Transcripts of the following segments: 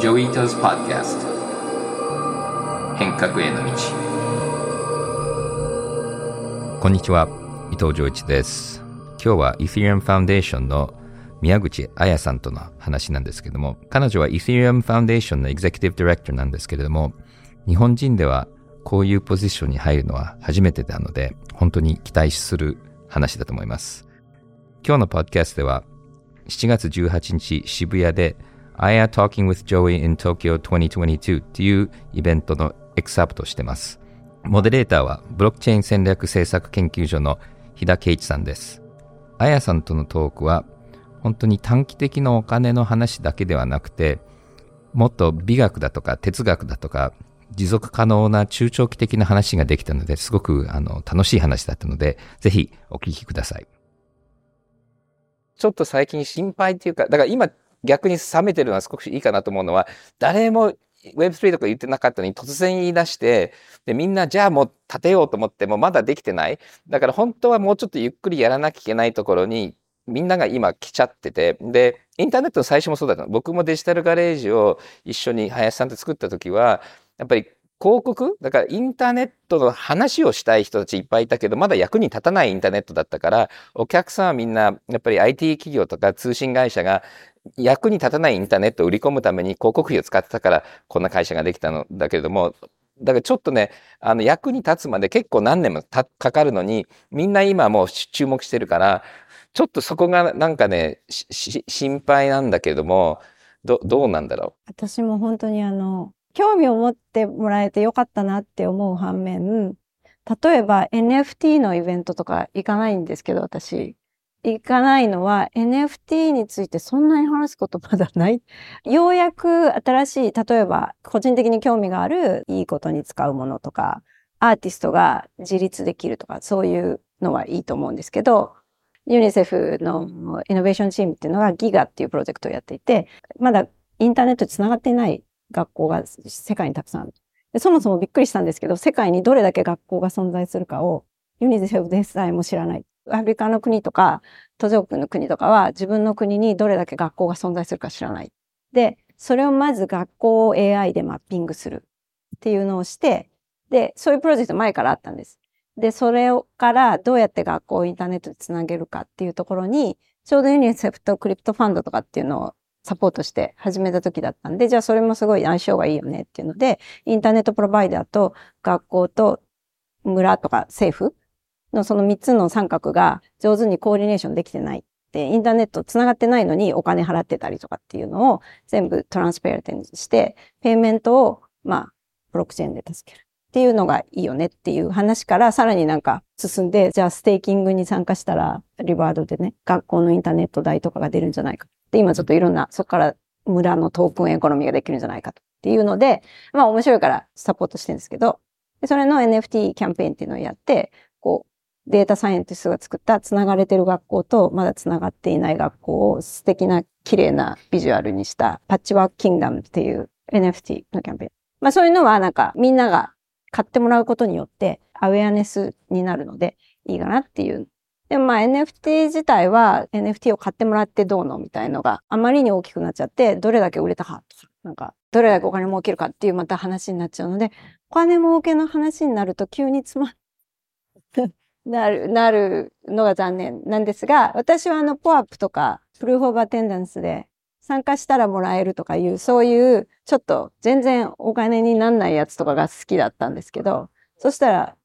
Joi Ito's Podcast 変革への道こんにちは、伊藤穰一です。今日は Ethereum Foundation の宮口あやさんとの話なんですけども、彼女は Ethereum Foundation の Executive Director なんですけれども、日本人ではこういうポジションに入るのは初めてなので、本当に期待する話だと思います。今日のポッドキャストでは、7月18日渋谷で I are Talking with Joey in Tokyo 2022っていうイベントのエクサプトしてます。モデレーターはブロックチェーン戦略政策研究所の日田圭一さんです。あやさんとのトークは本当に短期的なお金の話だけではなくてもっと美学だとか哲学だとか持続可能な中長期的な話ができたのですごくあの楽しい話だったのでぜひお聞きください。ちょっと最近心配っていうかだから今逆に冷めてるのは少しいいかなと思うのは誰も Web3 とか言ってなかったのに突然言い出して、で、みんなじゃあもう立てようと思ってもまだできてない。だから本当はもうちょっとゆっくりやらなきゃいけないところに、みんなが今来ちゃってて、で、インターネットの最初もそうだったの。僕もデジタルガレージを一緒に林さんと作った時は、やっぱり広告？だからインターネットの話をしたい人たちいっぱいいたけど、まだ役に立たないインターネットだったから、お客さんはみんな、やっぱり IT 企業とか通信会社が役に立たないインターネットを売り込むために広告費を使ってたから、こんな会社ができたのだけれども、だからちょっとね、あの役に立つまで結構何年もかかるのに、みんな今もう注目してるから、ちょっとそこがなんかね、心配なんだけれども、どどうなんだろう？私も本当にあの、興味を持ってもらえてよかったなって思う反面、例えば NFT のイベントとか行かないんですけど、私。行かないのは NFT についてそんなに話すことまだない。ようやく新しい、例えば個人的に興味があるいいことに使うものとか、アーティストが自立できるとか、そういうのはいいと思うんですけど、ユニセフのイノベーションチームっていうのがギガっていうプロジェクトをやっていて、まだインターネットにつながっていない学校が世界にたくさん。でそもそもびっくりしたんですけど、世界にどれだけ学校が存在するかをユニセフでさえも知らない。アフリカの国とか途上国の国とかは自分の国にどれだけ学校が存在するか知らない。で、それをまず学校を AI でマッピングするっていうのをして、で、そういうプロジェクト前からあったんです。で、それからどうやって学校をインターネットでつなげるかっていうところに、ちょうどユニセフとクリプトファンドとかっていうのをサポートして始めた時だったんで、じゃあそれもすごい相性がいいよねっていうので、インターネットプロバイダーと学校と村とか政府のその3つの三角が上手にコーディネーションできてない。で、インターネットつながってないのにお金払ってたりとかっていうのを全部 transparent にして、 payment を、まあ、ブロックチェーンで助ける。っていうのがいいよねっていう話からさらになんか進んで、じゃあ staking に参加したら reward でね、学校のインターネット代とかが出るんじゃないか。で、今ちょっといろんな、そこから村の token economy ができるんじゃないかと。っていうので、まあ面白いからサポートしてるんですけど、それの NFT キャンペーンっていうのをやって、データサイエンティストが作った繋がれてる学校とまだ繋がっていない学校を素敵な綺麗なビジュアルにしたパッチワークキングダムっていう NFT のキャンペーン。まあそういうのはなんかみんなが買ってもらうことによってアウェアネスになるのでいいかなっていう。でもまあ NFT 自体は NFT を買ってもらってどうのみたいのがあまりに大きくなっちゃってどれだけ売れたかとか、なんかどれだけお金儲けるかっていうまた話になっちゃうので、お金儲けの話になると急につまなる、なるのが残念なんですが、私はあの、ポアップとか、プルーフオブアテンダンスで参加したらもらえるとかいう、そういう、ちょっと全然お金になんないやつとかが好きだったんですけど、そしたら、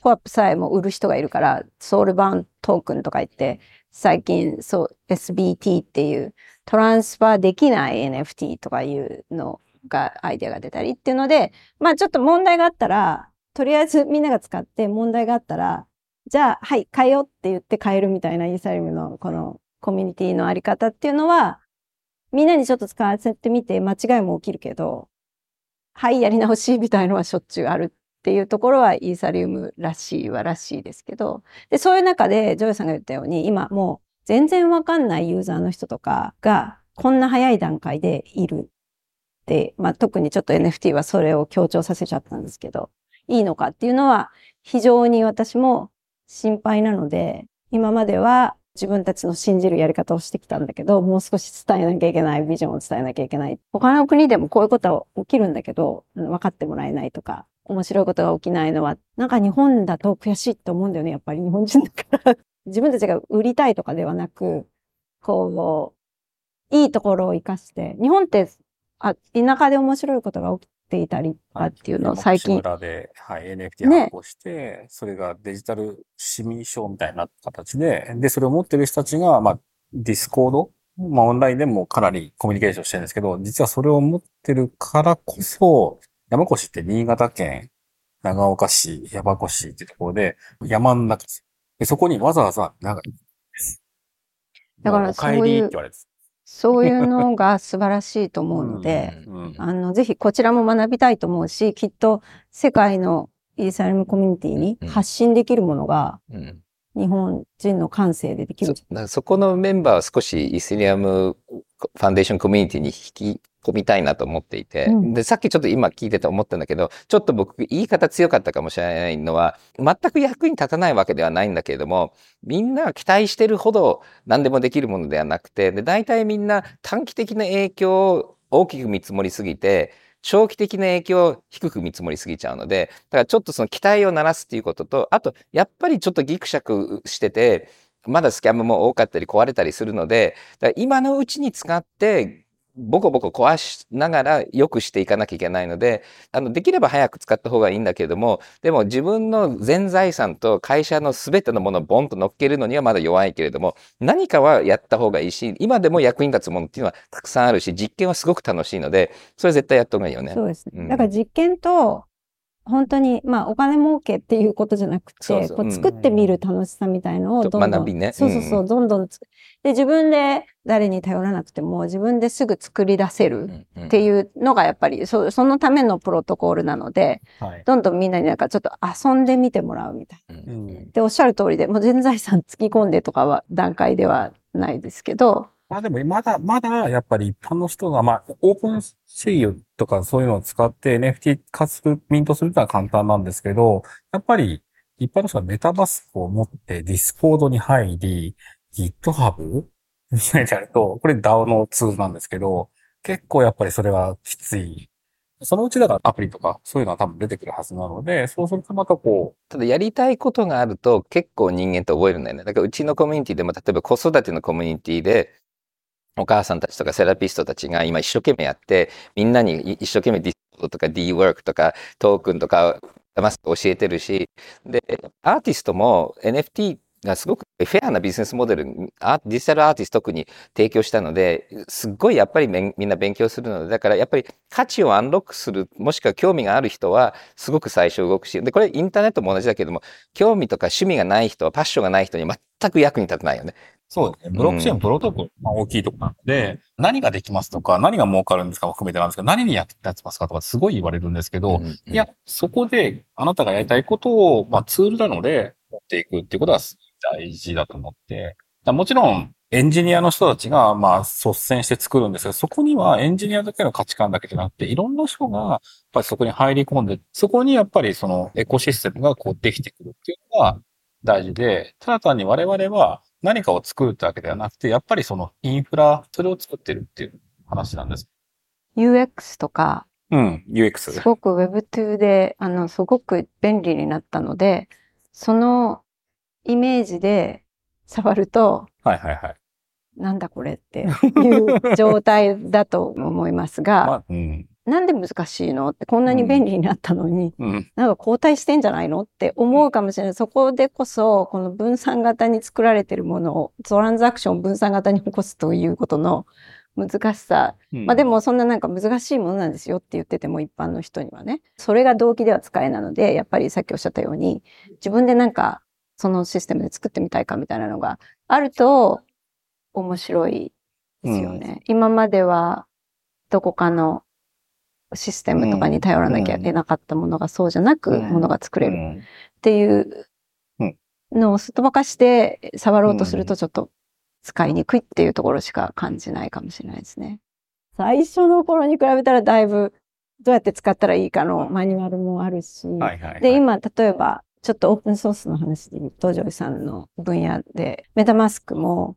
ポアップさえも売る人がいるから、ソウルバーントークンとか言って、最近、そう、SBT っていう、トランスファーできない NFT とかいうのが、アイデアが出たりっていうので、まあちょっと問題があったら、とりあえずみんなが使って問題があったら、じゃあ、はい、変えようって言って変えるみたいなイーサリアムのこのコミュニティのあり方っていうのは、みんなにちょっと使わせてみて間違いも起きるけど、はい、やり直しみたいのはしょっちゅうあるっていうところはイーサリアムらしいはらしいですけど、で、そういう中でジョイさんが言ったように、今もう全然わかんないユーザーの人とかがこんな早い段階でいるって、まあ特にちょっと NFT はそれを強調させちゃったんですけど、いいのかっていうのは非常に私も心配なので、今までは自分たちの信じるやり方をしてきたんだけど、もう少し伝えなきゃいけない、ビジョンを伝えなきゃいけない。他の国でもこういうことは起きるんだけど、分かってもらえないとか、面白いことが起きないのは、なんか日本だと悔しいって思うんだよね、やっぱり日本人だから。自分たちが売りたいとかではなく、こう、いいところを活かして、日本って、あ、田舎で面白いことが起きていたりとかっていうのを最近、村で、はい、NFT ね。発行して、それがデジタル市民証みたいな形で、で、それを持ってる人たちが、まあ、ディスコード、まあ、オンラインでもかなりコミュニケーションしてるんですけど、実はそれを持ってるからこそ、山古志って新潟県、長岡市、山古志っていうところで、山の中です。で、そこにわざわざ、なんか、だからもお帰りって言われてそういうのが素晴らしいと思うので、うんあの、ぜひこちらも学びたいと思うし、きっと世界のイーサリアムコミュニティに発信できるものがうん。日本人の感性でできそる。だからそこのメンバーは少しイスリアムファンデーションコミュニティに引き込みたいなと思っていて、うん。で、さっきちょっと今聞いてて思ったんだけど、ちょっと僕言い方強かったかもしれないのは、全く役に立たないわけではないんだけれども、みんなが期待してるほど何でもできるものではなくて、で、大体みんな短期的な影響を大きく見積もりすぎて、長期的な影響を低く見積もりすぎちゃうので、だからちょっとその期待を鳴らすっていうことと、あと、やっぱりちょっとギクシャクしてて、まだスキャムも多かったり壊れたりするので、だから今のうちに使って、ボコボコ壊しながら良くしていかなきゃいけないので、あの、できれば早く使った方がいいんだけれども、でも自分の全財産と会社の全てのものをボンと乗っけるのにはまだ弱いけれども、何かはやった方がいいし、今でも役に立つものっていうのはたくさんあるし、実験はすごく楽しいので、それ絶対やった方がいいよね。そうですね。うんだから実験と、本当に、まあ、お金儲けっていうことじゃなくて、そうそう。こう作ってみる楽しさみたいのをとどんどん、学びね。そうそうそう、うんどんどんつで、自分で誰に頼らなくても、自分ですぐ作り出せるうんっていうのがやっぱり、そうそのためのプロトコールなので、はい。どんどんみんなになんかちょっと遊んでみてもらうみたいな。うんうん。で、おっしゃる通りで、もう全財産突き込んでとかは段階ではないですけど、まあでも、まだ、まだ、やっぱり一般の人が、まあ、オープンシールとかそういうのを使って NFT 化する、ミントするのは簡単なんですけど、やっぱり一般の人がメタマスクを持ってディスコードに入り、GitHub みたいにやると、これ DAO のツールなんですけど、結構やっぱりそれはきつい。そのうちだからアプリとかそういうのは多分出てくるはずなので、そうするとまたこうただやりたいことがあると結構人間って覚えるんだよね。だからうちのコミュニティでも例えば子育てのコミュニティでお母さんたちとかセラピストたちが今一生懸命やってみんなに一生懸命ディスコードとか D ワークとかトークンとか騙す教えてるしでアーティストも NFT がすごくフェアなビジネスモデルアデジタルアーティスト特に提供したのですっごいやっぱりみんな勉強するのでだからやっぱり価値を unlock するもしくは興味がある人はすごく最初動くしでこれインターネットも同じだけども興味とか趣味がない人はパッションがない人に全く役に立たないよね。そうですね。ブロックチェーン、プロトコル、まあ、大きいところなので、何ができますとか、何が儲かるんですかも含めてなんですけど、何に役立ちますかとかすごい言われるんですけど、うんいや、そこであなたがやりたいことを、まあ、ツールなので持っていくっていうことは大事だと思って、だもちろん、エンジニアの人たちが、まあ、率先して作るんですけど、そこにはエンジニアだけの価値観だけじゃなくて、いろんな人が、やっぱりそこに入り込んで、そこにやっぱりそのエコシステムがこうできてくるっていうのが大事で、ただ単に我々は何かを作るってわけではなくて、やっぱりそのインフラ、それを作ってるっていう話なんです。UX とか、うん、す UX。ごく Web2 で、あの、すごく便利になったので、そのイメージで触ると、はいはいはい。なんだこれっていう状態だと思いますが、まあ、うん。なんで難しいの？ってこんなに便利になったのに、うん。なんか後退してんじゃないの？って思うかもしれない。そこでこそ、この分散型に作られているものを、トランザクションを分散型に起こすということの難しさ。まあでもそんななんか難しいものなんですよって言ってても一般の人にはね。それが動機では使えなので、やっぱりさっきおっしゃったように、自分でなんかそのシステムで作ってみたいかみたいなのがあると面白いですよね。今まではどこかのシステムとかに頼らなきゃいけなかったものがそうじゃなくうんものが作れるうんっていううんのをすっ飛ばかして触ろうとするとちょっと使いにくいっていうところしか感じないかもしれないですね。最初の頃に比べたらだいぶどうやって使ったらいいかのマニュアルもあるし、はいはいはい。で、今例えばちょっとオープンソースの話で言うと、ジョイさんの分野で、メタマスクも、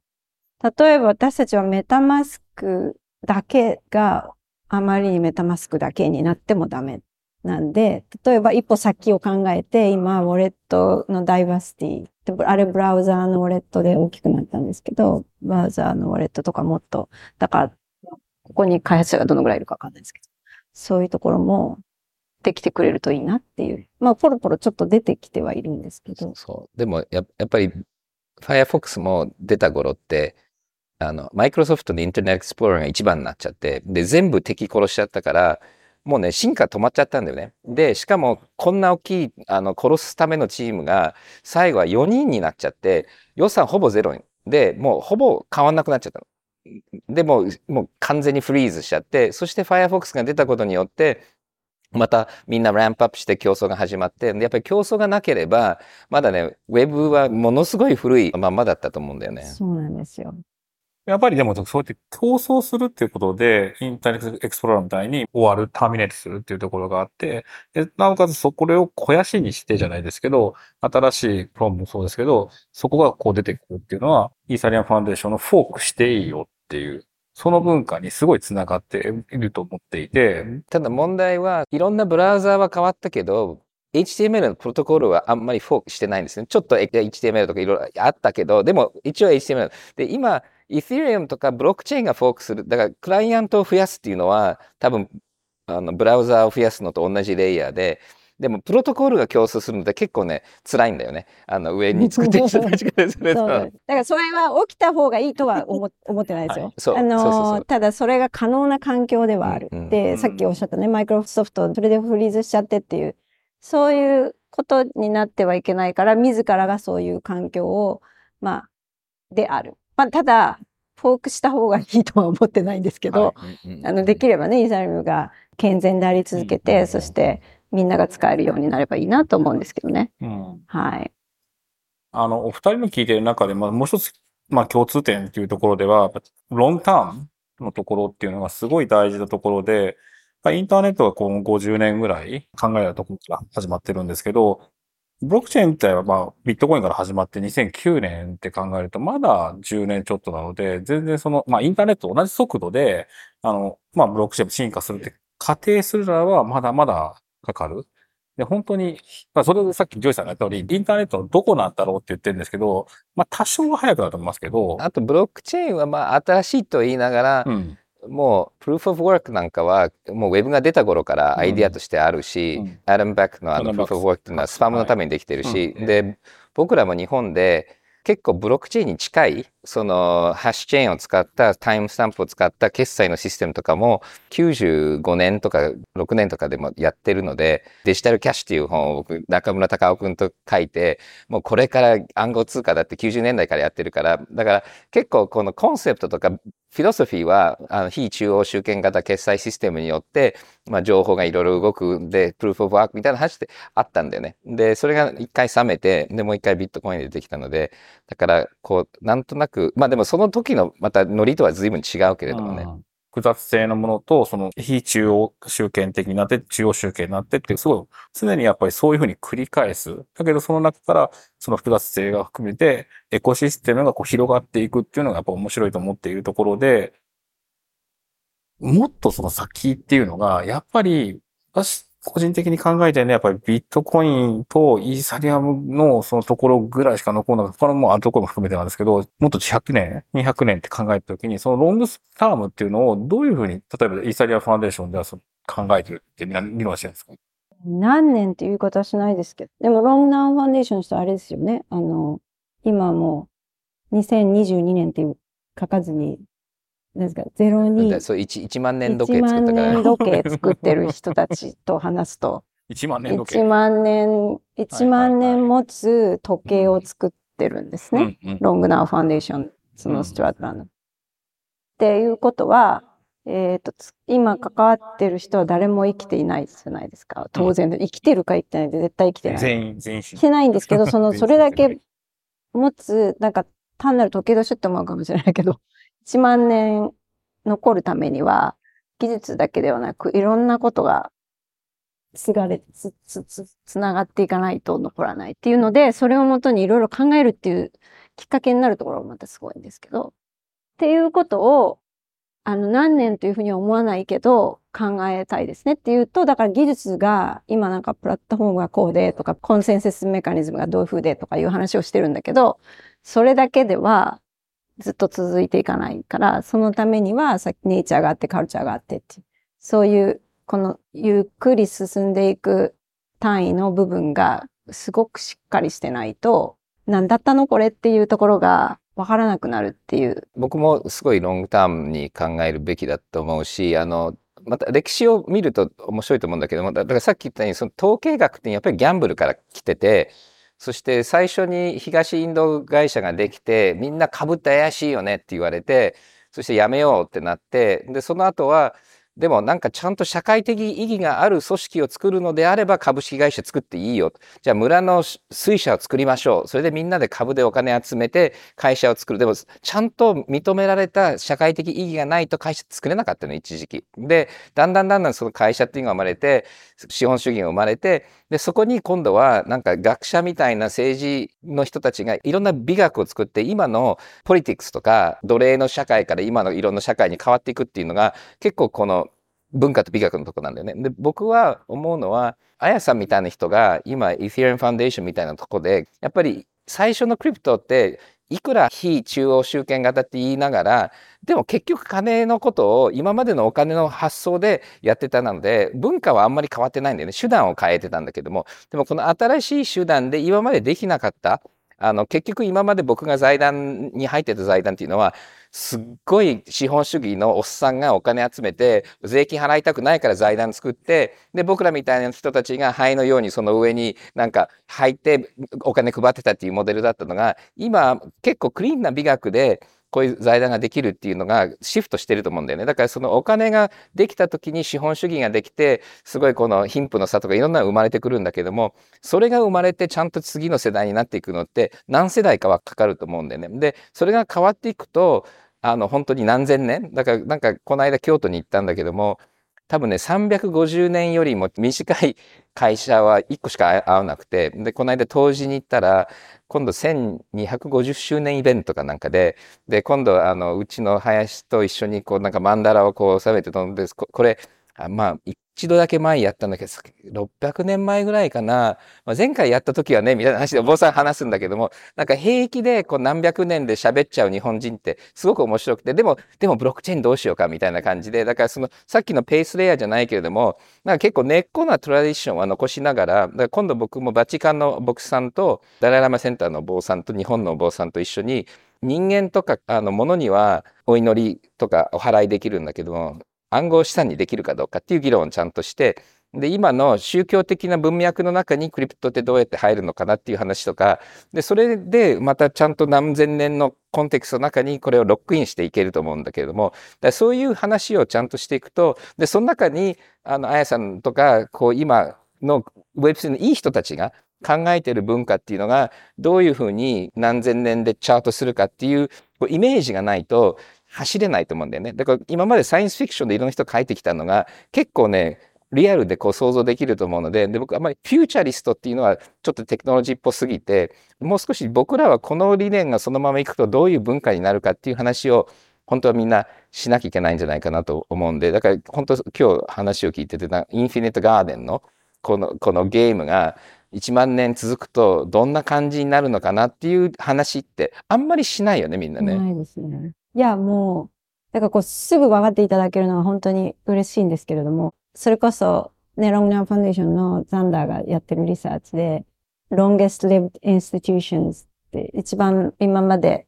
例えば私たちはメタマスクだけがあまりにメタマスクだけになってもダメなんで、例えば一歩先を考えて、今、ウォレットのダイバーシティ、あれブラウザーのウォレットで大きくなったんですけど、ブラウザーのウォレットとかもっと、だから、ここに開発者がどのぐらいいるかわかんないですけど、そういうところもできてくれるといいなっていう。まあ、ポロポロちょっと出てきてはいるんですけど。そう。でもや、やっぱり、Firefox も出た頃って、あの、マイクロソフトのインターネットエクスプローラーが一番になっちゃって、で、全部敵殺しちゃったから、もうね、進化止まっちゃったんだよね。で、しかも、こんな大きい、あの、殺すためのチームが、最後は4人になっちゃって、予算ほぼゼロに。で、もうほぼ変わんなくなっちゃったの。でも、もう完全にフリーズしちゃって、そして Firefox が出たことによって、またみんなランプアップして競争が始まって、やっぱり競争がなければ、まだね、ウェブはものすごい古いままだったと思うんだよね。そうなんですよ。やっぱりでもそうやって競争するっていうことで、インターネットエクスプローラーみたいに終わる、ターミネートするっていうところがあって、でなおかつそこれを肥やしにしてじゃないですけど、新しいプロムもそうですけど、そこがこう出てくるっていうのは、イーサリアンファンデーションのフォークしていいよっていう、その文化にすごい繋がっていると思っていて。ただ問題はいろんなブラウザーは変わったけど、HTML のプロトコルはあんまりフォークしてないんですね。ちょっと HTML とかいろいろあったけど、でも一応 HTML。で、今、イー e リ m とかブロックチェーンがフォークする。だからクライアントを増やすっていうのは多分あのブラウザーを増やすのと同じレイヤーで、でもプロトコルが競争するので結構ね、辛いんだよね。あの上に作ってる人たちがですね。だからそれは起きた方がいいとは思思ってないですよ。はい、あのただそれが可能な環境ではある。うんうん、で、さっきおっしゃったね、マイクロソフトそれでフリーズしちゃってっていう、そういうことになってはいけないから、自らがそういう環境を、まあ、である。まあ、ただ、フォークした方がいいとは思ってないんですけど、あの、できればね、イザリムが健全であり続けて、そしてみんなが使えるようになればいいなと思うんですけどね。うん、はい。あの、お二人の聞いてる中で、まあ、もう一つ、まあ、共通点っていうところでは、ロングターンのところっていうのがすごい大事なところで、インターネットはこの50年ぐらい考えたところから始まってるんですけど、ブロックチェーン自体はまあビットコインから始まって2009年って考えるとまだ10年ちょっとなので、全然その、まあインターネットと同じ速度で、あの、まあブロックチェーン進化するって仮定するならばまだまだかかる。で、本当に、まあそれでさっきジョイさんが言った通り、インターネットのどこなんだろうって言ってるんですけど、まあ多少は早くなると思いますけど。あとブロックチェーンはまあ新しいと言いながら、うんもう、 Proof of Work なんかは、もうウェブが出た頃からアイディアとしてあるし、アダム・バックのあの Proof of Work っていうのはスパムのためにできてるし、で、僕らも日本で結構ブロックチェーンに近い、その hash chain を使ったタイムスタンプを使った決済のシステムとかも95年とか6年とかでもやってるので、デジタルキャッシュっていう本を僕、中村隆夫君と書いて、もうこれから暗号通貨だって90年代からやってるから、だから結構このコンセプトとかフィロソフィーは、あの、非中央集権型決済システムによって、まあ、情報がいろいろ動くんで、プルーフオブワークみたいな話ってあったんだよね。で、それが一回冷めて、で、もう一回ビットコインで出てきたので、だから、こう、なんとなく、まあでもその時のまたノリとは随分違うけれどもね。複雑性のものと、その非中央集権的になって、中央集権になってっていう、すごい、常にやっぱりそういうふうに繰り返す。だけどその中から、その複雑性が含めて、エコシステムがこう広がっていくっていうのがやっぱ面白いと思っているところで、もっとその先っていうのが、やっぱり、私、個人的に考えてね、やっぱりビットコインとイーサリアムのそのところぐらいしか残らなかった。他のもあるところも含めてなんですけど、もっと100年、200年って考えたときに、そのロングスタームっていうのをどういうふうに、例えばイーサリアムファンデーションではそ考えてるって議論してるんですか？何年っていう言い方はしないですけど。でもロングナーファンデーションしてあれですよね。あの、今もう2022年っていう書かずにですか、ゼロに。そう、1, 1万年時計作ったから。1万年時計作ってる人たちと話すと。1万年時計。1万年、1万年持つ時計を作ってるんですね。ロングナーファンデーション、そのストラットランド。っていうことは、えっ、ー、と、今関わってる人は誰も生きていないじゃないですか。当然、生きてるか生きてないで絶対生きてない。全員、全員。生きてないんですけど、その、それだけ持つ、なんか単なる時計年って思うかもしれないけど、1万年残るためには、技術だけではなく、いろんなことが継がれ、つ、つ、つ、つながっていかないと残らないっていうので、それをもとにいろいろ考えるっていうきっかけになるところもまたすごいんですけど、っていうことを、あの、何年というふうには思わないけど、考えたいですね。っていうと、だから技術が、今なんかプラットフォームがこうでとか、コンセンサスメカニズムがどういうふうでとかいう話をしてるんだけど、それだけではずっと続いていかないから、そのためには、さっきネイチャーがあってカルチャーがあってっていう、そういうこのゆっくり進んでいく単位の部分がすごくしっかりしてないと、何だったのこれっていうところがわからなくなるっていう。僕もすごいロングタームに考えるべきだと思うし、あの、また歴史を見ると面白いと思うんだけども、だからさっき言ったように、その統計学ってやっぱりギャンブルから来てて、そして最初に東インド会社ができて、みんな株って怪しいよねって言われて、そしてやめようってなって、で、その後は、でもなんかちゃんと社会的意義がある組織を作るのであれば株式会社作っていいよ。じゃあ村の水車を作りましょう。それでみんなで株でお金集めて会社を作る。でもちゃんと認められた社会的意義がないと会社作れなかったの、一時期。で、だんだんだんだんその会社っていうのが生まれて、資本主義が生まれて、で、そこに今度はなんか学者みたいな政治の人たちがいろんな美学を作って今のポリティクスとか奴隷の社会から今のいろんな社会に変わっていくっていうのが結構この文化と美学のとこなんだよね。で、僕は思うのは、あやさんみたいな人が今、イフィアンファンデーションみたいなとこで、やっぱり最初のクリプトっていくら非中央集権型って言いながら、でも結局金のことを今までのお金の発想でやってたなので、文化はあんまり変わってないんだよね。手段を変えてたんだけども。でもこの新しい手段で今までできなかった、あの、結局今まで僕が財団に入ってた財団っていうのは、すっごい資本主義のおっさんがお金集めて、税金払いたくないから財団作って、で、僕らみたいな人たちが灰のようにその上になんか入ってお金配ってたっていうモデルだったのが、今結構クリーンな美学で、こういう財団ができるっていうのがシフトしてると思うんだよね。だからそのお金ができた時に資本主義ができて、すごいこの貧富の差とかいろんなの生まれてくるんだけども、それが生まれてちゃんと次の世代になっていくのって何世代かはかかると思うんだよね。で、それが変わっていくと、あの、本当に何千年？だから、なんか、この間京都に行ったんだけども、多分ね、350年よりも短い会社は1個しか会わなくて、で、この間当時に行ったら、今度1250周年イベントかなんかで、で、今度あの、うちの林と一緒にこうなんかマンダラをこう収めて飛んで、これ、あまあ、一度だけ前やったんだけど、600年前ぐらいかな。まあ、前回やった時はね、みたいな話でお坊さん話すんだけども、なんか平気でこう何百年で喋っちゃう日本人ってすごく面白くて、でも、でもブロックチェーンどうしようかみたいな感じで、だからそのさっきのペースレイヤーじゃないけれども、なんか結構根っこなトラディションは残しながら、だから今度僕もバチカンの牧師さんと、ダライラマセンターのお坊さんと日本のお坊さんと一緒に、人間とか、あの、ものにはお祈りとかお祓いできるんだけども、暗号資産にできるかどうかっていう議論をちゃんとして、で、今の宗教的な文脈の中にクリプトってどうやって入るのかなっていう話とか、で、それでまたちゃんと何千年のコンテクストの中にこれをロックインしていけると思うんだけれども、だそういう話をちゃんとしていくと、で、その中に、あの、あやさんとか、こう、今の Web3 のいい人たちが考えてる文化っていうのが、どういうふうに何千年でチャートするかっていうイメージがないと、走れないと思うんだよね。だから今までサイエンスフィクションでいろんな人書いてきたのが結構ね、リアルでこう想像できると思うので、で、僕あんまりフューチャリストっていうのはちょっとテクノロジーっぽすぎて、もう少し僕らはこの理念がそのままいくとどういう文化になるかっていう話を本当はみんなしなきゃいけないんじゃないかなと思うんで、だから本当今日話を聞いてて、インフィニットガーデンのこの、このゲームが1万年続くとどんな感じになるのかなっていう話ってあんまりしないよね、みんなね。ないですね。いや、もう、だからこう、すぐ分かっていただけるのは本当に嬉しいんですけれども、それこそ、ね、ロングナーファンデーションのザンダーがやってるリサーチで、longest lived institutions って一番今まで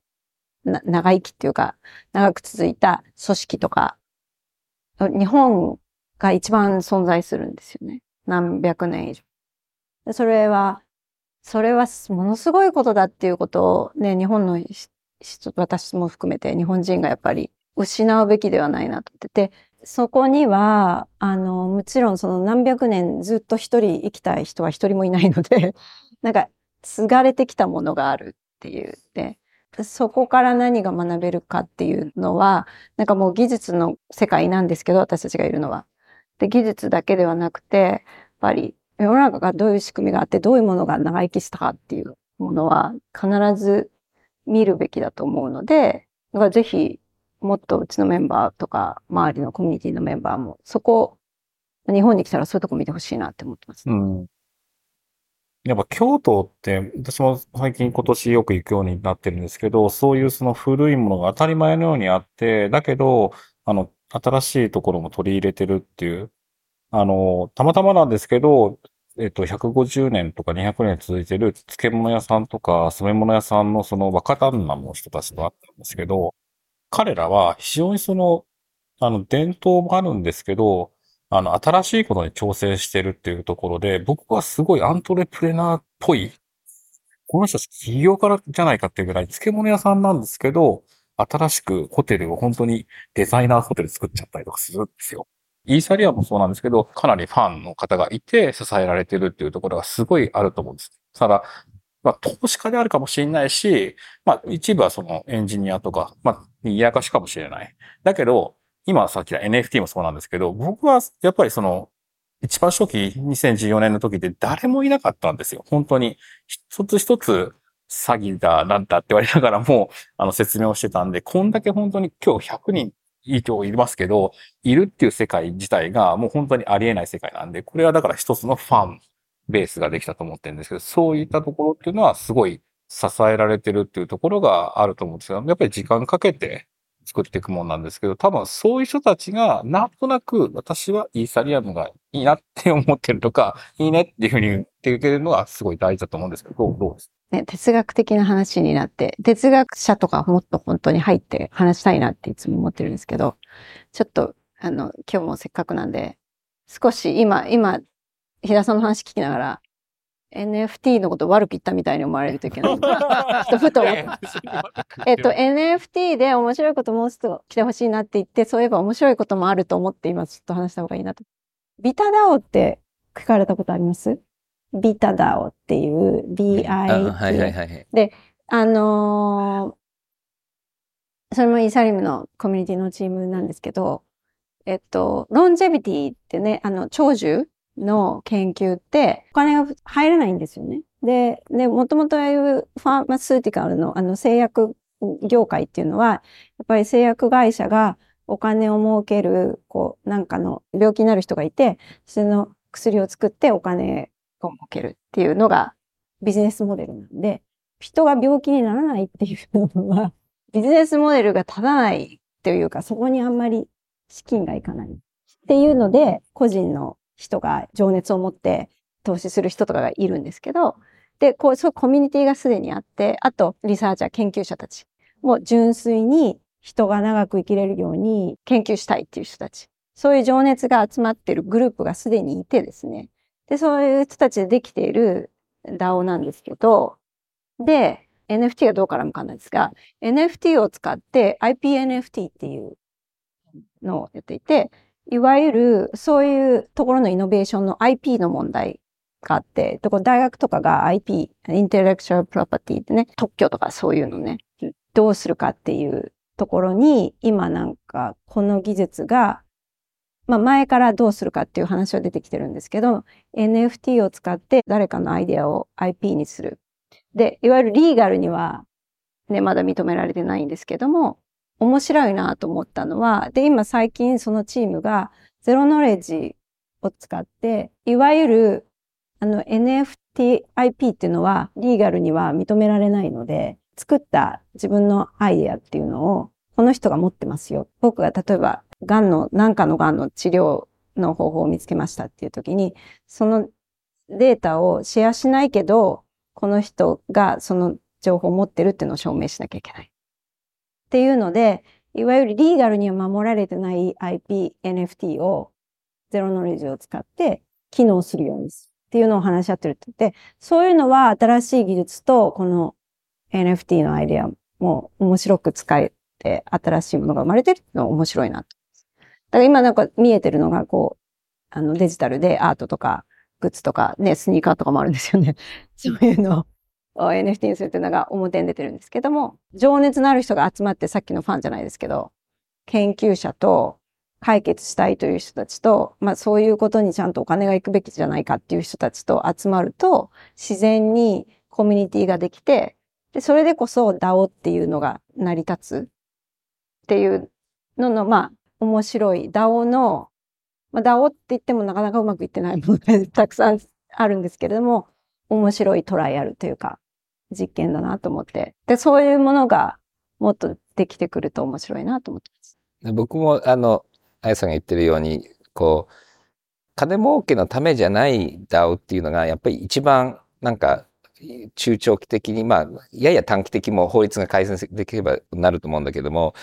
長生きっていうか、長く続いた組織とか、日本が一番存在するんですよね。何百年以上。それは、それはものすごいことだっていうことをね、日本の私も含めて日本人がやっぱり失うべきではないなと思ってて、そこには、あの、もちろんその何百年ずっと一人生きたい人は一人もいないので、なんか、継がれてきたものがあるっていう。で、そこから何が学べるかっていうのは、なんかもう技術の世界なんですけど、私たちがいるのは。で、技術だけではなくて、やっぱり世の中がどういう仕組みがあって、どういうものが長生きしたかっていうものは必ず見るべきだと思うので、だからぜひ、もっとうちのメンバーとか、周りのコミュニティのメンバーも、そこ、日本に来たらそういうとこ見てほしいなって思ってます。うん。やっぱ京都って、私も最近今年よく行くようになってるんですけど、そういうその古いものが当たり前のようにあって、だけど、あの、新しいところも取り入れてるっていう、あの、たまたまなんですけど、えっと、150年とか200年続いてる漬物屋さんとか染め物屋さんのその若旦那の人たちと会ったんですけど、彼らは非常にその、あの、伝統もあるんですけど、あの、新しいことに挑戦してるっていうところで、僕はすごいアントレプレナーっぽい、この人たち起業家じゃないかっていうぐらい、漬物屋さんなんですけど、新しくホテルを本当にデザイナーホテル作っちゃったりとかするんですよ。イーサリアもそうなんですけど、かなりファンの方がいて支えられてるっていうところがすごいあると思うんです。ただ、まあ、投資家であるかもしれないし、まあ、一部はそのエンジニアとか、まあ、賑やかしかもしれない。だけど、今さっきの NFT もそうなんですけど、僕はやっぱりその、一番初期2014年の時で誰もいなかったんですよ。本当に。一つ一つ詐欺だ、なんだって言われながらも、あの説明をしてたんで、こんだけ本当に今日100人以上いますけど、いるっていう世界自体がもう本当にありえない世界なんで、これはだから一つのファンベースができたと思ってるんですけど、そういったところっていうのはすごい支えられてるっていうところがあると思うんですけど、やっぱり時間かけて作っていくもんなんですけど、多分そういう人たちがなんとなく私はイーサリアムがいいなって思ってるとか、いいねっていうふうに言ってくれるのがすごい大事だと思うんですけど、どうですか？ね、哲学的な話になって、哲学者とかもっと本当に入って話したいなっていつも思ってるんですけど、ちょっと、あの、今日もせっかくなんで、少し今、今、平田さんの話聞きながら、NFT のこと悪く言ったみたいに思われるといけない。ふとふと思った。えっと、NFT で面白いこともうちょっと来てほしいなって言って、そういえば面白いこともあると思って今ちょっと話した方がいいなと。ビタダオって聞かれたことあります？ビタダオっていう、BI あはいはいはい。あのーそれもイーサリムのコミュニティのチームなんですけど、えっと、ロンジェビティってね、あの、長寿の研究ってお金が入らないんですよね。で、で、もともとああいうファーマスーティカルのあの製薬業界っていうのは、やっぱり製薬会社がお金を儲ける、こう、なんかの病気になる人がいて、その薬を作ってお金を儲けるっていうのがビジネスモデルなんで、人が病気にならないっていうのは、ビジネスモデルが立たないっていうか、そこにあんまり資金がいかない。っていうので、個人の人が情熱を持って投資する人とかがいるんですけど、で、こう、そういうコミュニティがすでにあって、あと、リサーチャー、研究者たちも純粋に人が長く生きれるように研究したいっていう人たち。そういう情熱が集まってるグループがすでにいてですね。で、そういう人たちでできている DAO なんですけど、で、NFT がどう絡むかなんですが、NFT を使って IPNFT っていうのをやっていて、いわゆるそういうところのイノベーションの IP の問題があって、でこ大学とかが IP、インテレクチャルプロパティってね、特許とかそういうのね、どうするかっていうところに、今なんかこの技術が、まあ前からどうするかっていう話は出てきてるんですけど、NFT を使って誰かのアイデアを IP にする。で、いわゆるリーガルにはね、まだ認められてないんですけども、面白いなと思ったのは、で、今最近そのチームがゼロノレッジを使って、いわゆるあの NFTIP っていうのはリーガルには認められないので、作った自分のアイデアっていうのをこの人が持ってますよ。僕が例えば、癌の、何かの癌の治療の方法を見つけましたっていう時に、そのデータをシェアしないけど、この人がその情報を持ってるっていうのを証明しなきゃいけない。っていうので、いわゆるリーガルには守られてない IP、NFT をゼロノレージを使って機能するようにするっていうのを話し合ってるって言って、そういうのは新しい技術とこの NFT のアイデアも面白く使えて新しいものが生まれてるの面白いなと。だから今なんか見えてるのがこう、あのデジタルでアートとかグッズとかね、スニーカーとかもあるんですよね。そういうのを NFT にするっていうのが表に出てるんですけども、情熱のある人が集まってさっきのファンじゃないですけど、研究者と解決したいという人たちと、まあそういうことにちゃんとお金が行くべきじゃないかっていう人たちと集まると、自然にコミュニティができて、で、それでこそ DAO っていうのが成り立つっていうのの、まあ面白い DAO の、まあ DAO って言ってもなかなかうまくいってないものが たくさんあるんですけれども、面白いトライアルというか、実験だなと思って。で、そういうものがもっとできてくると面白いなと思ってます。僕も、あの、あやさんが言ってるように、こう、金儲けのためじゃない DAO っていうのが、やっぱり一番、なんか、中長期的に、まあ、やや短期的も法律が改善できればなると思うんだけども、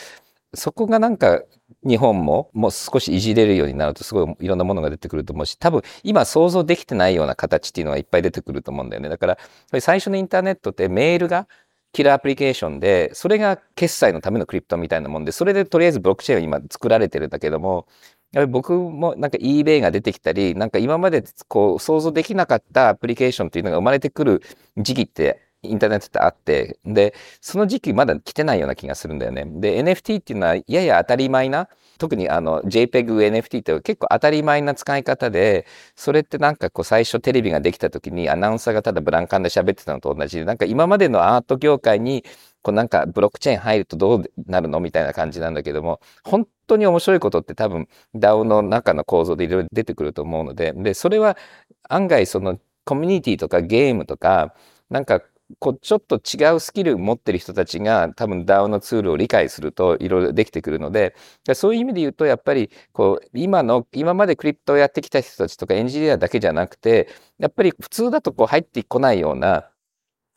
そこがなんか日本ももう少しいじれるようになるとすごいいろんなものが出てくると思うし、多分今想像できてないような形っていうのがいっぱい出てくると思うんだよね。だから、最初のインターネットってメールがキラーアプリケーションで、それが決済のためのクリプトみたいなもんで、それでとりあえずブロックチェーンを今作られてるんだけども、やっぱり僕もなんか eBay が出てきたり、なんか今までこう想像できなかったアプリケーションっていうのが生まれてくる時期ってインターネットってあって、で、その時期まだ来てないような気がするんだよね。で、NFT っていうのはやや当たり前な、特にあの JPEG NFT って結構当たり前な使い方で、それってなんかこう最初テレビができた時にアナウンサーがただブランカンで喋ってたのと同じで、なんか今までのアート業界にこうなんかブロックチェーン入るとどうなるのみたいな感じなんだけども、本当に面白いことって多分 DAO の中の構造でいろいろ出てくると思うので、で、それは案外そのコミュニティとかゲームとか、なんかこうちょっと違うスキル持ってる人たちが多分 DAO のツールを理解するといろいろできてくるので、そういう意味で言うとやっぱりこう今の、今までクリプトをやってきた人たちとかエンジニアだけじゃなくて、やっぱり普通だとこう入ってこないような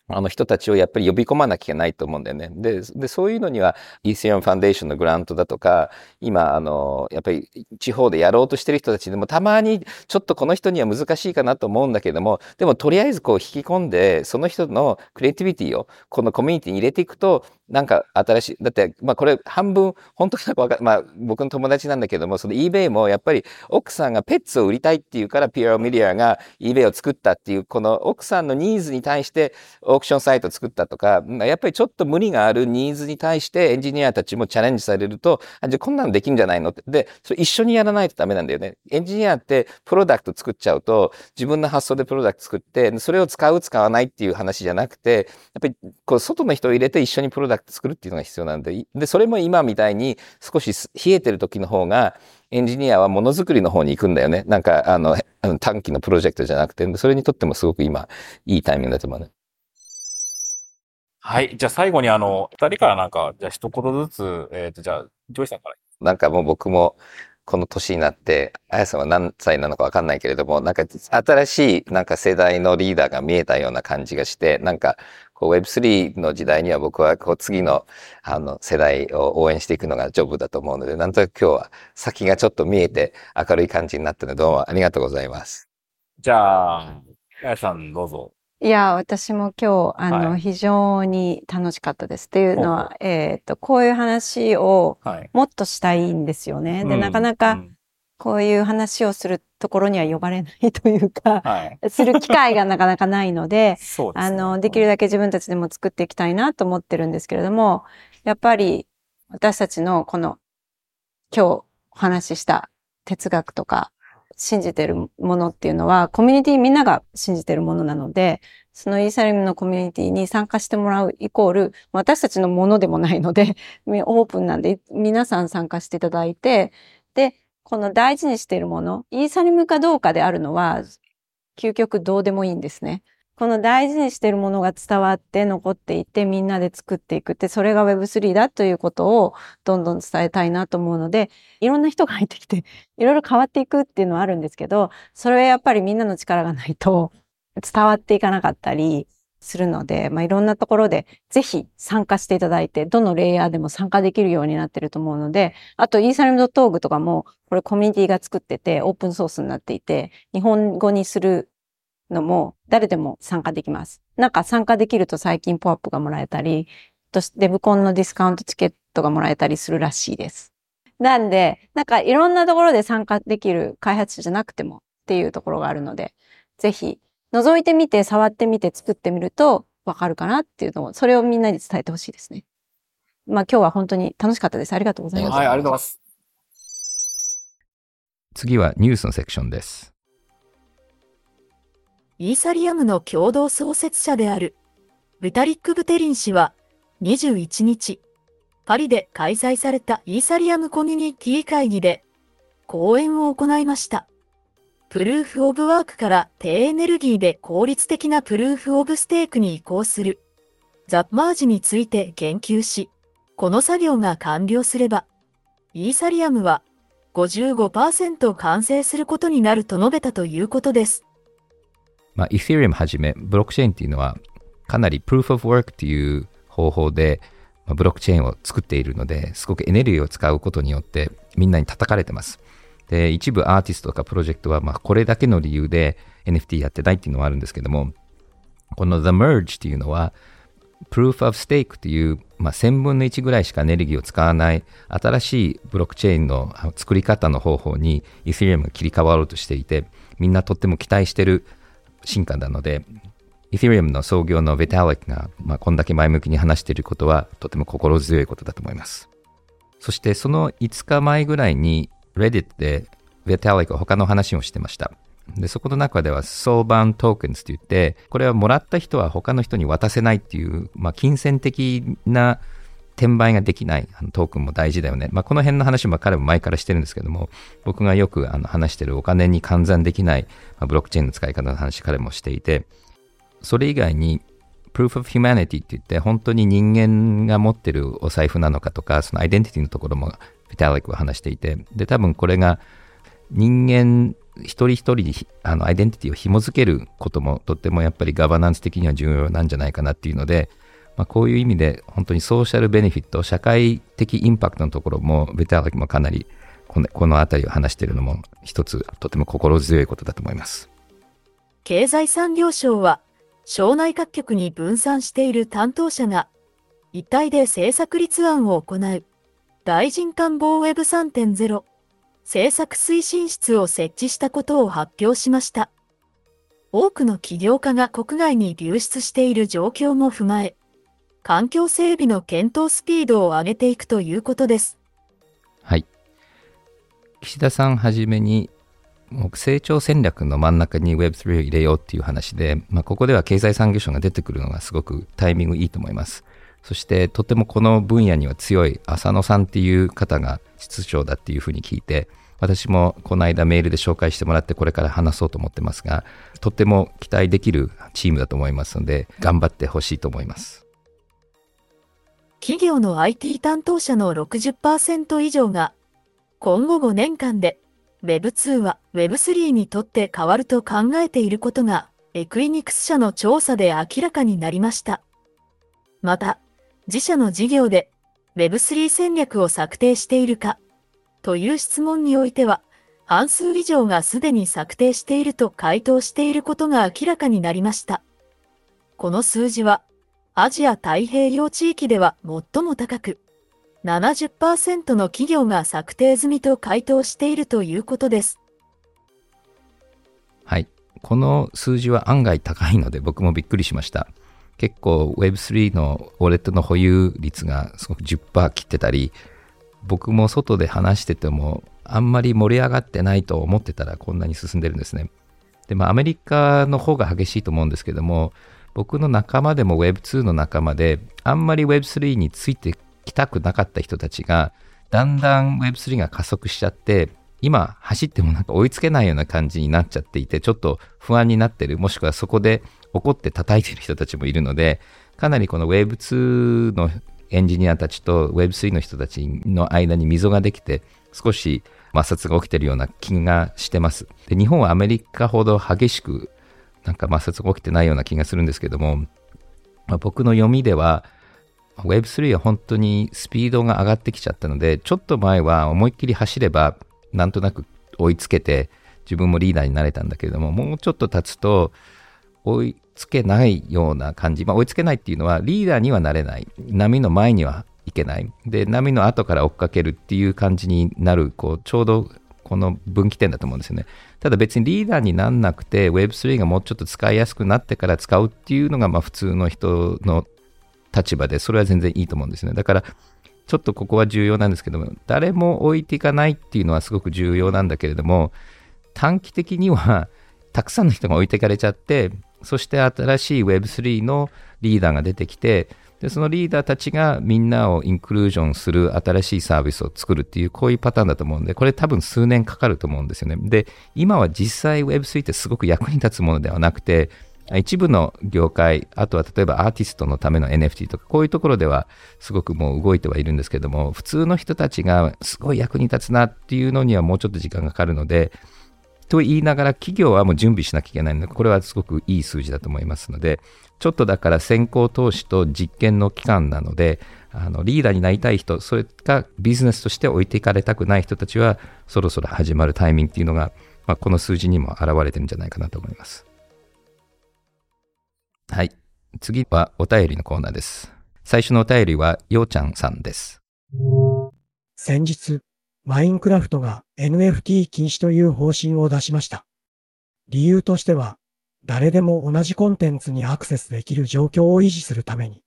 あの人たちをやっぱり呼び込まなきゃいけないと思うんだよね。で、でそういうのには Ethereum Foundation のグラントだとか、今、あの、やっぱり地方でやろうとしてる人たちでもたまにちょっとこの人には難しいかなと思うんだけども、でもとりあえずこう引き込んで、その人のクリエイティビティをこのコミュニティに入れていくと、なんか新しい、だって、まあこれ半分、本当かわかまあ僕の友達なんだけども、その eBay もやっぱり奥さんがペッツを売りたいっていうからピアロミディアが eBay を作ったっていう、この奥さんのニーズに対してオークションサイトを作ったとか、やっぱりちょっと無理があるニーズに対してエンジニアたちもチャレンジされると、あじゃあこんなのできんじゃないのって。で、それ一緒にやらないとダメなんだよね。エンジニアってプロダクト作っちゃうと、自分の発想でプロダクト作って、それを使う使わないっていう話じゃなくて、やっぱりこう外の人を入れて一緒にプロダクト作るっていうのが必要なんで、で、それも今みたいに少し冷えてる時の方が、エンジニアはものづくりの方に行くんだよね。なんか、あの、短期のプロジェクトじゃなくて、それにとってもすごく今、いいタイミングだと思うね。はい。じゃあ最後にあの、二人からなんか、じゃあ一言ずつ、えっ、と、じゃあ、ジョイさんから。なんかもう僕も、この年になって、あやさんは何歳なのかわかんないけれども、なんか新しいなんか世代のリーダーが見えたような感じがして、なんかこう Web3 の時代には僕はこう次のあの世代を応援していくのがジョブだと思うので、なんとなく今日は先がちょっと見えて明るい感じになったので、どうもありがとうございます。じゃあ、あやさんどうぞ。いや、私も今日、あの、はい非常に楽しかったです。っていうのは、えっと、こういう話をはい。もっとしたいんですよね。で、なかなうかんこういう話をするところには呼ばれないというか、はい。する機会がなかなかないので、ね。あの、できるだけ自分たちでも作っていきたいなと思ってるんですけれども、やっぱり私たちのこの今日お話しした哲学とか信じてるものっていうのはコミュニティみんなが信じてるものなので、そのイーサリムのコミュニティに参加してもらうイコール私たちのものでもないので、オープンなんで皆さん参加していただいて、で、この大事にしているもの、イーサリムかどうかであるのは究極どうでもいいんですね。この大事にしているものが伝わって残っていってみんなで作っていくって、それが Web3 だということをどんどん伝えたいなと思うので、いろんな人が入ってきて、いろいろ変わっていくっていうのはあるんですけど、それはやっぱりみんなの力がないと伝わっていかなかったりするので、まあ、いろんなところでぜひ参加していただいて、どのレイヤーでも参加できるようになってると思うので、あと、イーサリム .org とかも、これコミュニティが作ってて、オープンソースになっていて、日本語にするのも誰でも参加できます。なんか参加できると最近ポアップがもらえたり、デブコンのディスカウントチケットがもらえたりするらしいです。なんで、なんかいろんなところで参加できる開発者じゃなくてもっていうところがあるので、ぜひ覗いてみて、触ってみて、作ってみるとわかるかなっていうのを、それをみんなに伝えてほしいですね。まあ今日は本当に楽しかったです。ありがとうございます。はい、ありがとうございます。次はニュースのセクションです。イーサリアムの共同創設者であるブタリック・ブテリン氏は21日、パリで開催されたイーサリアムコミュニティ会議で講演を行いました。プルーフ・オブ・ワークから低エネルギーで効率的なプルーフ・オブ・ステークに移行するザッ・マージについて言及し、この作業が完了すれば、イーサリアムは55%完成することになると述べたということです。まあ、イセリアムはじめ、ブロックチェーンっていうのは、かなりプルーフ・オブ・ワークっていう方法で、まあ、ブロックチェーンを作っているので、すごくエネルギーを使うことによって、みんなに叩かれてます。で、一部アーティストとかプロジェクトは、まあ、これだけの理由で NFT やってないっていうのはあるんですけども、この The Merge っていうのは、Proof of Stake という、まあ、1000分の1ぐらいしかエネルギーを使わない新しいブロックチェーンの作り方の方法に Ethereum が切り替わろうとしていて、みんなとっても期待してる進化なので、Ethereum の創業の Vitalik が、まあ、こんだけ前向きに話していることはとても心強いことだと思います。そしてその5日前ぐらいに Reddit で Vitalik 他の話をしてました。で、そこの中では、相番トークンズって言って、これはもらった人は他の人に渡せないっていう、まあ、金銭的な転売ができないあのトークンも大事だよね。まあ、この辺の話も彼も前からしてるんですけども、僕がよくあの話してるお金に換算できない、まあ、ブロックチェーンの使い方の話彼もしていて、それ以外に、Proof of Humanity って言って、本当に人間が持ってるお財布なのかとか、そのアイデンティティのところも、ビタリックは話していて、で、多分これが人間一人一人にあのアイデンティティを紐づけることもとってもやっぱりガバナンス的には重要なんじゃないかなっていうので、まあ、こういう意味で本当にソーシャルベネフィット、社会的インパクトのところもベターもかなりこのこの辺りを話しているのも一つとても心強いことだと思います。経済産業省は省内各局に分散している担当者が一体で政策立案を行う大臣官房ウェブ3.0政策推進室を設置したことを発表しました。多くの起業家が国外に流出している状況も踏まえ、環境整備の検討スピードを上げていくということです。はい。岸田さんはじめに、成長戦略の真ん中に Web3 を入れようっていう話で、まあ、ここでは経済産業省が出てくるのがすごくタイミングいいと思います。そしてとてもこの分野には強い浅野さんっていう方が室長だっていうふうに聞いて、私もこの間メールで紹介してもらってこれから話そうと思ってますが、とても期待できるチームだと思いますので、頑張ってほしいと思います。企業の IT 担当者の60%以上が、今後5年間で Web2 は Web3 にとって変わると考えていることが、エクイニクス社の調査で明らかになりました。また、自社の事業で Web3 戦略を策定しているか、という質問においては、半数以上がすでに策定していると回答していることが明らかになりました。この数字は、アジア太平洋地域では最も高く、70%の企業が策定済みと回答しているということです。はい。この数字は案外高いので僕もびっくりしました。結構 Web3 のウォレットの保有率がすごく10%切ってたり、僕も外で話しててもあんまり盛り上がってないと思ってたらこんなに進んでるんですね。で、まあアメリカの方が激しいと思うんですけども、僕の仲間でも Web2 の仲間であんまり Web3 についてきたくなかった人たちがだんだん Web3 が加速しちゃって今走ってもなんか追いつけないような感じになっちゃっていてちょっと不安になってるもしくはそこで怒って叩いてる人たちもいるのでかなりこの Web2 のエンジニアたちと Web3 の人たちの間に溝ができて、少し摩擦が起きてるような気がしてます。で日本はアメリカほど激しくなんか摩擦が起きてないような気がするんですけども、まあ、僕の読みでは Web3 は本当にスピードが上がってきちゃったので、ちょっと前は思いっきり走ればなんとなく追いつけて自分もリーダーになれたんだけれども、もうちょっと経つと追いつけないような感じ。まあ、追いつけないっていうのは、リーダーにはなれない。波の前にはいけない。で、波の後から追っかけるっていう感じになる、こう、ちょうどこの分岐点だと思うんですよね。ただ別にリーダーになんなくて Web3 がもうちょっと使いやすくなってから使うっていうのがまあ普通の人の立場でそれは全然いいと思うんですね。だからちょっとここは重要なんですけども、誰も置いていかないっていうのはすごく重要なんだけれども、短期的にはたくさんの人が置いていかれちゃって、そして新しい Web3 のリーダーが出てきて、でそのリーダーたちがみんなをインクルージョンする新しいサービスを作るっていうこういうパターンだと思うんでこれ多分数年かかると思うんですよね。で今は実際 Web3 ってすごく役に立つものではなくて一部の業界、あとは例えばアーティストのための NFT とか、こういうところではすごくもう動いてはいるんですけども、普通の人たちがすごい役に立つなっていうのにはもうちょっと時間がかかるので、と言いながら企業はもう準備しなきゃいけないので、これはすごくいい数字だと思いますので、ちょっとだから先行投資と実験の期間なので、あのリーダーになりたい人、それがビジネスとして置いていかれたくない人たちは、そろそろ始まるタイミングっていうのが、まあ、この数字にも表れてるんじゃないかなと思います。はい。次はお便りのコーナーです。最初のお便りは、ようちゃんさんです。先日、マインクラフトが NFT 禁止という方針を出しました。理由としては、誰でも同じコンテンツにアクセスできる状況を維持するために、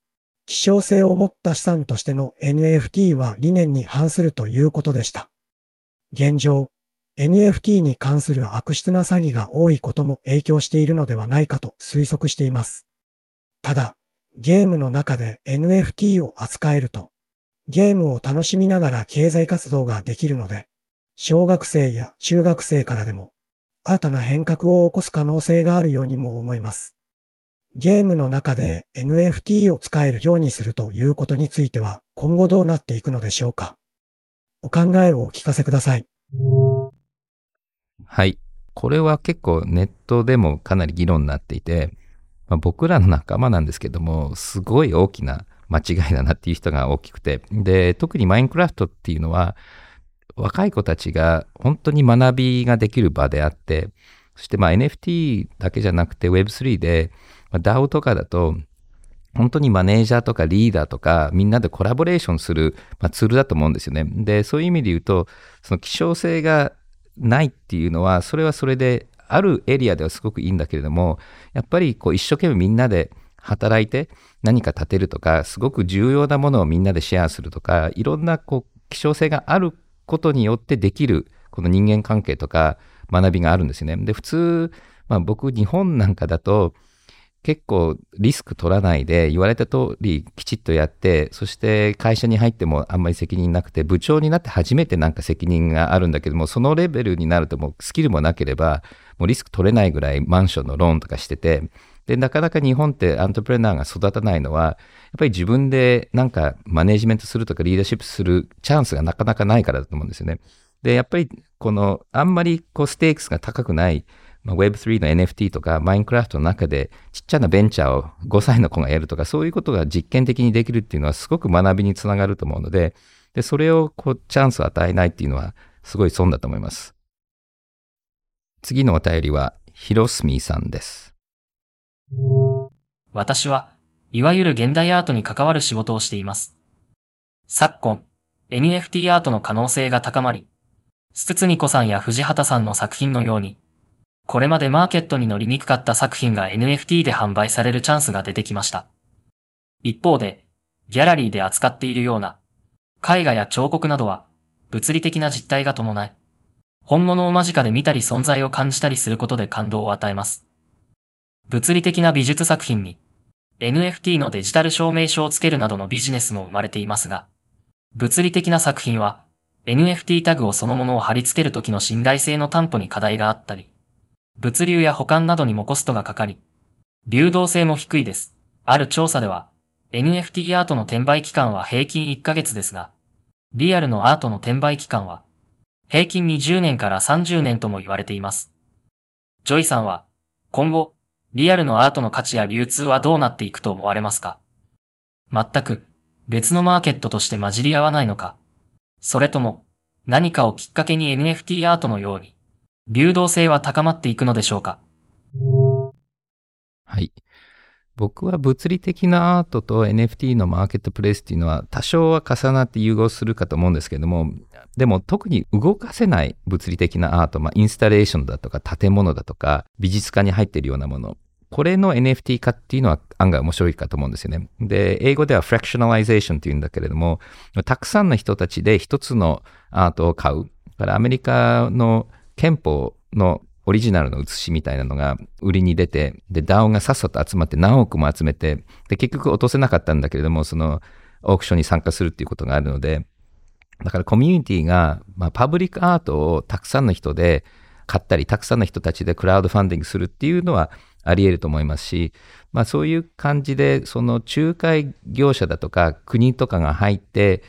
希少性を持った資産としての NFT は理念に反するということでした。現状、NFT に関する悪質な詐欺が多いことも影響しているのではないかと推測しています。ただ、ゲームの中で NFT を扱えると、ゲームを楽しみながら経済活動ができるので、小学生や中学生からでも新たな変革を起こす可能性があるようにも思います。ゲームの中で NFT を使えるようにするということについては今後どうなっていくのでしょうかお考えをお聞かせください。はい。これは結構ネットでもかなり議論になっていて、まあ、僕らの仲間なんですけども、すごい大きな間違いだなっていう人が大きくて、で、特にマインクラフトっていうのは、若い子たちが本当に学びができる場であって、そしてまあ NFT だけじゃなくて Web3 で、まあ、DAO とかだと、本当にマネージャーとかリーダーとかみんなでコラボレーションする、まあ、ツールだと思うんですよね。で、そういう意味で言うと、その希少性がないっていうのは、それはそれであるエリアではすごくいいんだけれども、やっぱりこう一生懸命みんなで働いて何か立てるとか、すごく重要なものをみんなでシェアするとか、いろんなこう希少性があることによってできるこの人間関係とか学びがあるんですよね。で、普通、まあ僕日本なんかだと結構リスク取らないで言われた通りきちっとやって、そして会社に入ってもあんまり責任なくて、部長になって初めてなんか責任があるんだけども、そのレベルになるともうスキルもなければ、もうリスク取れないぐらいマンションのローンとかしてて、で、なかなか日本ってアントプレナーが育たないのは、やっぱり自分でなんかマネジメントするとかリーダーシップするチャンスがなかなかないからだと思うんですよね。で、やっぱりこのあんまりこうステークスが高くないまあ、Web3 の NFT とかマインクラフトの中でちっちゃなベンチャーを5歳の子がやるとかそういうことが実験的にできるっていうのはすごく学びにつながると思うので、でそれをこうチャンスを与えないっていうのはすごい損だと思います。次のお便りはヒロスミーさんです。私はいわゆる現代アートに関わる仕事をしています。昨今、NFT アートの可能性が高まり、スツツニコさんや藤畑さんの作品のように、これまでマーケットに乗りにくかった作品が NFT で販売されるチャンスが出てきました。一方で、ギャラリーで扱っているような絵画や彫刻などは物理的な実体が伴い、本物を間近で見たり存在を感じたりすることで感動を与えます。物理的な美術作品に NFT のデジタル証明書をつけるなどのビジネスも生まれていますが、物理的な作品は NFT タグをそのものを貼り付けるときの信頼性の担保に課題があったり、物流や保管などにもコストがかかり、流動性も低いです。ある調査では、NFT アートの転売期間は平均1ヶ月ですが、リアルのアートの転売期間は、平均20年から30年とも言われています。ジョイさんは、今後、リアルのアートの価値や流通はどうなっていくと思われますか？全く、別のマーケットとして混じり合わないのか？それとも、何かをきっかけに NFT アートのように、流動性は高まっていくのでしょうか？はい。僕は物理的なアートと NFT のマーケットプレイスっていうのは多少は重なって融合するかと思うんですけども、でも特に動かせない物理的なアート、まあ、インスタレーションだとか建物だとか美術館に入っているようなものこれの NFT 化っていうのは案外面白いかと思うんですよね。で、英語では fractionalization っていうんだけれども、たくさんの人たちで一つのアートを買う。だからアメリカの憲法のオリジナルの写しみたいなのが売りに出て、で、ダウンがさっさと集まって何億も集めて、で、結局落とせなかったんだけれども、そのオークションに参加するっていうことがあるので、だからコミュニティが、まあ、パブリックアートをたくさんの人で買ったり、たくさんの人たちでクラウドファンディングするっていうのはあり得ると思いますし、まあそういう感じで、その仲介業者だとか国とかが入って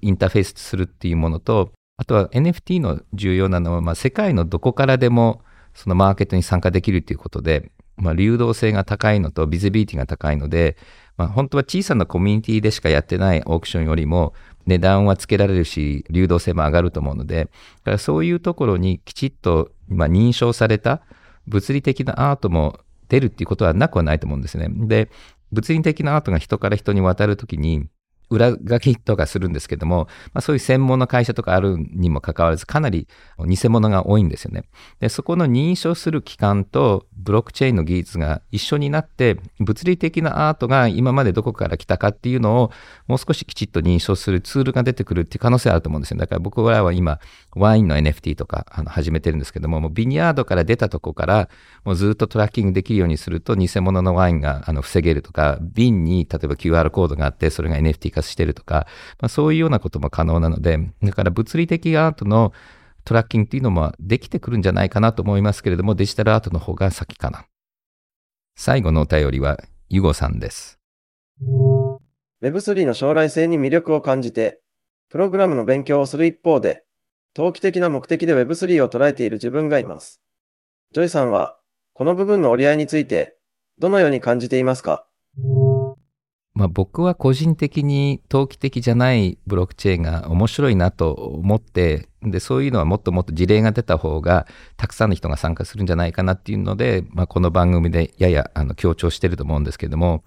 インターフェースするっていうものと、あとは NFT の重要なのは、まあ世界のどこからでもそのマーケットに参加できるっていうことで、まあ流動性が高いのとビズビリティが高いので、まあ本当は小さなコミュニティでしかやってないオークションよりも値段はつけられるし、流動性も上がると思うので、だからそういうところにきちっと、まあ、認証された物理的なアートも出るっていうことはなくはないと思うんですね。で、物理的なアートが人から人に渡るときに、裏書きとかするんですけども、まあ、そういう専門の会社とかあるにもかかわらず、かなり偽物が多いんですよね。で、そこの認証する機関とブロックチェーンの技術が一緒になって、物理的なアートが今までどこから来たかっていうのをもう少しきちっと認証するツールが出てくるっていう可能性あると思うんですよ。だから僕らは今、ワインの NFT とかあの始めてるんですけども、もうビニヤードから出たとこから、もうずっとトラッキングできるようにすると、偽物のワインがあの防げるとか、瓶に例えば QR コードがあって、それが NFT 化してるとか、まあ、そういうようなことも可能なので、だから物理的アートのトラッキングっていうのもできてくるんじゃないかなと思いますけれども、デジタルアートの方が先かな。最後のお便りは、ユゴさんです。Web3 の将来性に魅力を感じて、プログラムの勉強をする一方で、投機的な目的で Web3 を捉えている自分がいます。ジョイさんは、この部分の折り合いについて、どのように感じていますか？まあ、僕は個人的に投機的じゃないブロックチェーンが面白いなと思って、で、そういうのはもっともっと事例が出た方が、たくさんの人が参加するんじゃないかなっていうので、まあ、この番組でややあの強調してると思うんですけども、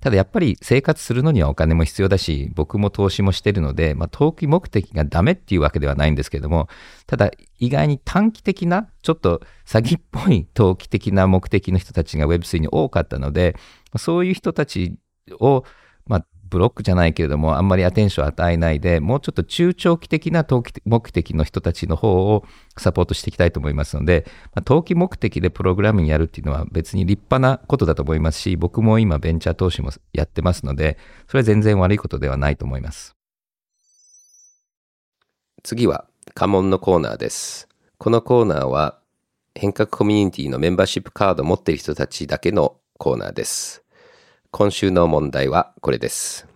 ただやっぱり生活するのにはお金も必要だし、僕も投資もしてるので、まあ、投機目的がダメっていうわけではないんですけども、ただ意外に短期的な、ちょっと詐欺っぽい投機的な目的の人たちが Web3 に多かったので、そういう人たちを、まあ、ブロックじゃないけれども、あんまりアテンションを与えないで、もうちょっと中長期的な投機目的の人たちの方をサポートしていきたいと思いますので、まあ、投機目的でプログラミングやるっていうのは別に立派なことだと思いますし、僕も今ベンチャー投資もやってますので、それは全然悪いことではないと思います。次は家紋のコーナーです。このコーナーは変革コミュニティのメンバーシップカードを持っている人たちだけのコーナーです。今週の問題はこれです。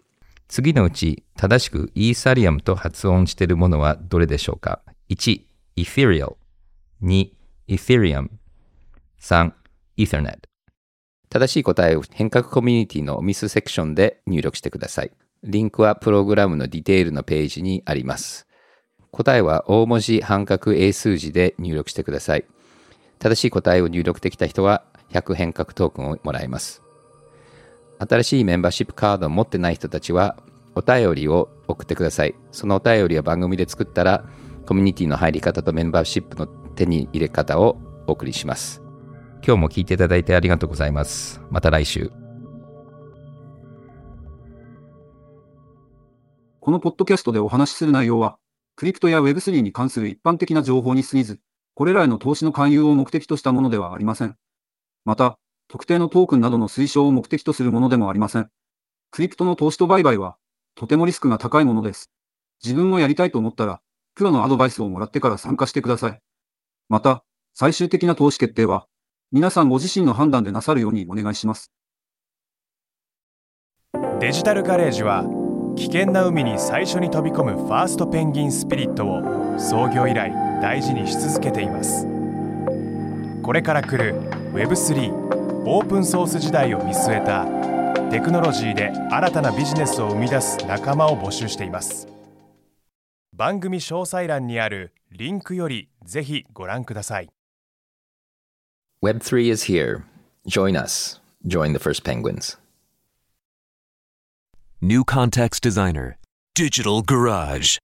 次のうち正しくイーサリアムと発音しているものはどれでしょうか ?1、Ethereal。2、Ethereum。3、Ethernet。正しい答えを変革コミュニティのミスセクションで入力してください。リンクはプログラムのディテールのページにあります。答えは大文字半角英数字で入力してください。正しい答えを入力できた人は100変革トークンをもらえます。新しいメンバーシップカードを持ってない人たちは、お便りを送ってください。そのお便りは番組で作ったら、コミュニティの入り方とメンバーシップの手に入れ方をお送りします。今日も聞いていただいてありがとうございます。また来週。このポッドキャストでお話しする内容は、クリプトや Web3 に関する一般的な情報に過ぎず、これらへの投資の勧誘を目的としたものではありません。また、特定のトークンなどの推奨を目的とするものでもありません。クリプトの投資と売買は、とてもリスクが高いものです。自分もやりたいと思ったら、プロのアドバイスをもらってから参加してください。また、最終的な投資決定は、皆さんご自身の判断でなさるようにお願いします。デジタルガレージは、危険な海に最初に飛び込むファーストペンギンスピリットを創業以来大事にし続けています。これから来る Web3 オープンソース時代を見据えたテクノロジーで新たなビジネスを生み出す仲間を募集しています番組詳細欄にあるリンクよりぜひご覧ください Web3 is here. Join us. Join the first penguins. New Context Designer Digital Garage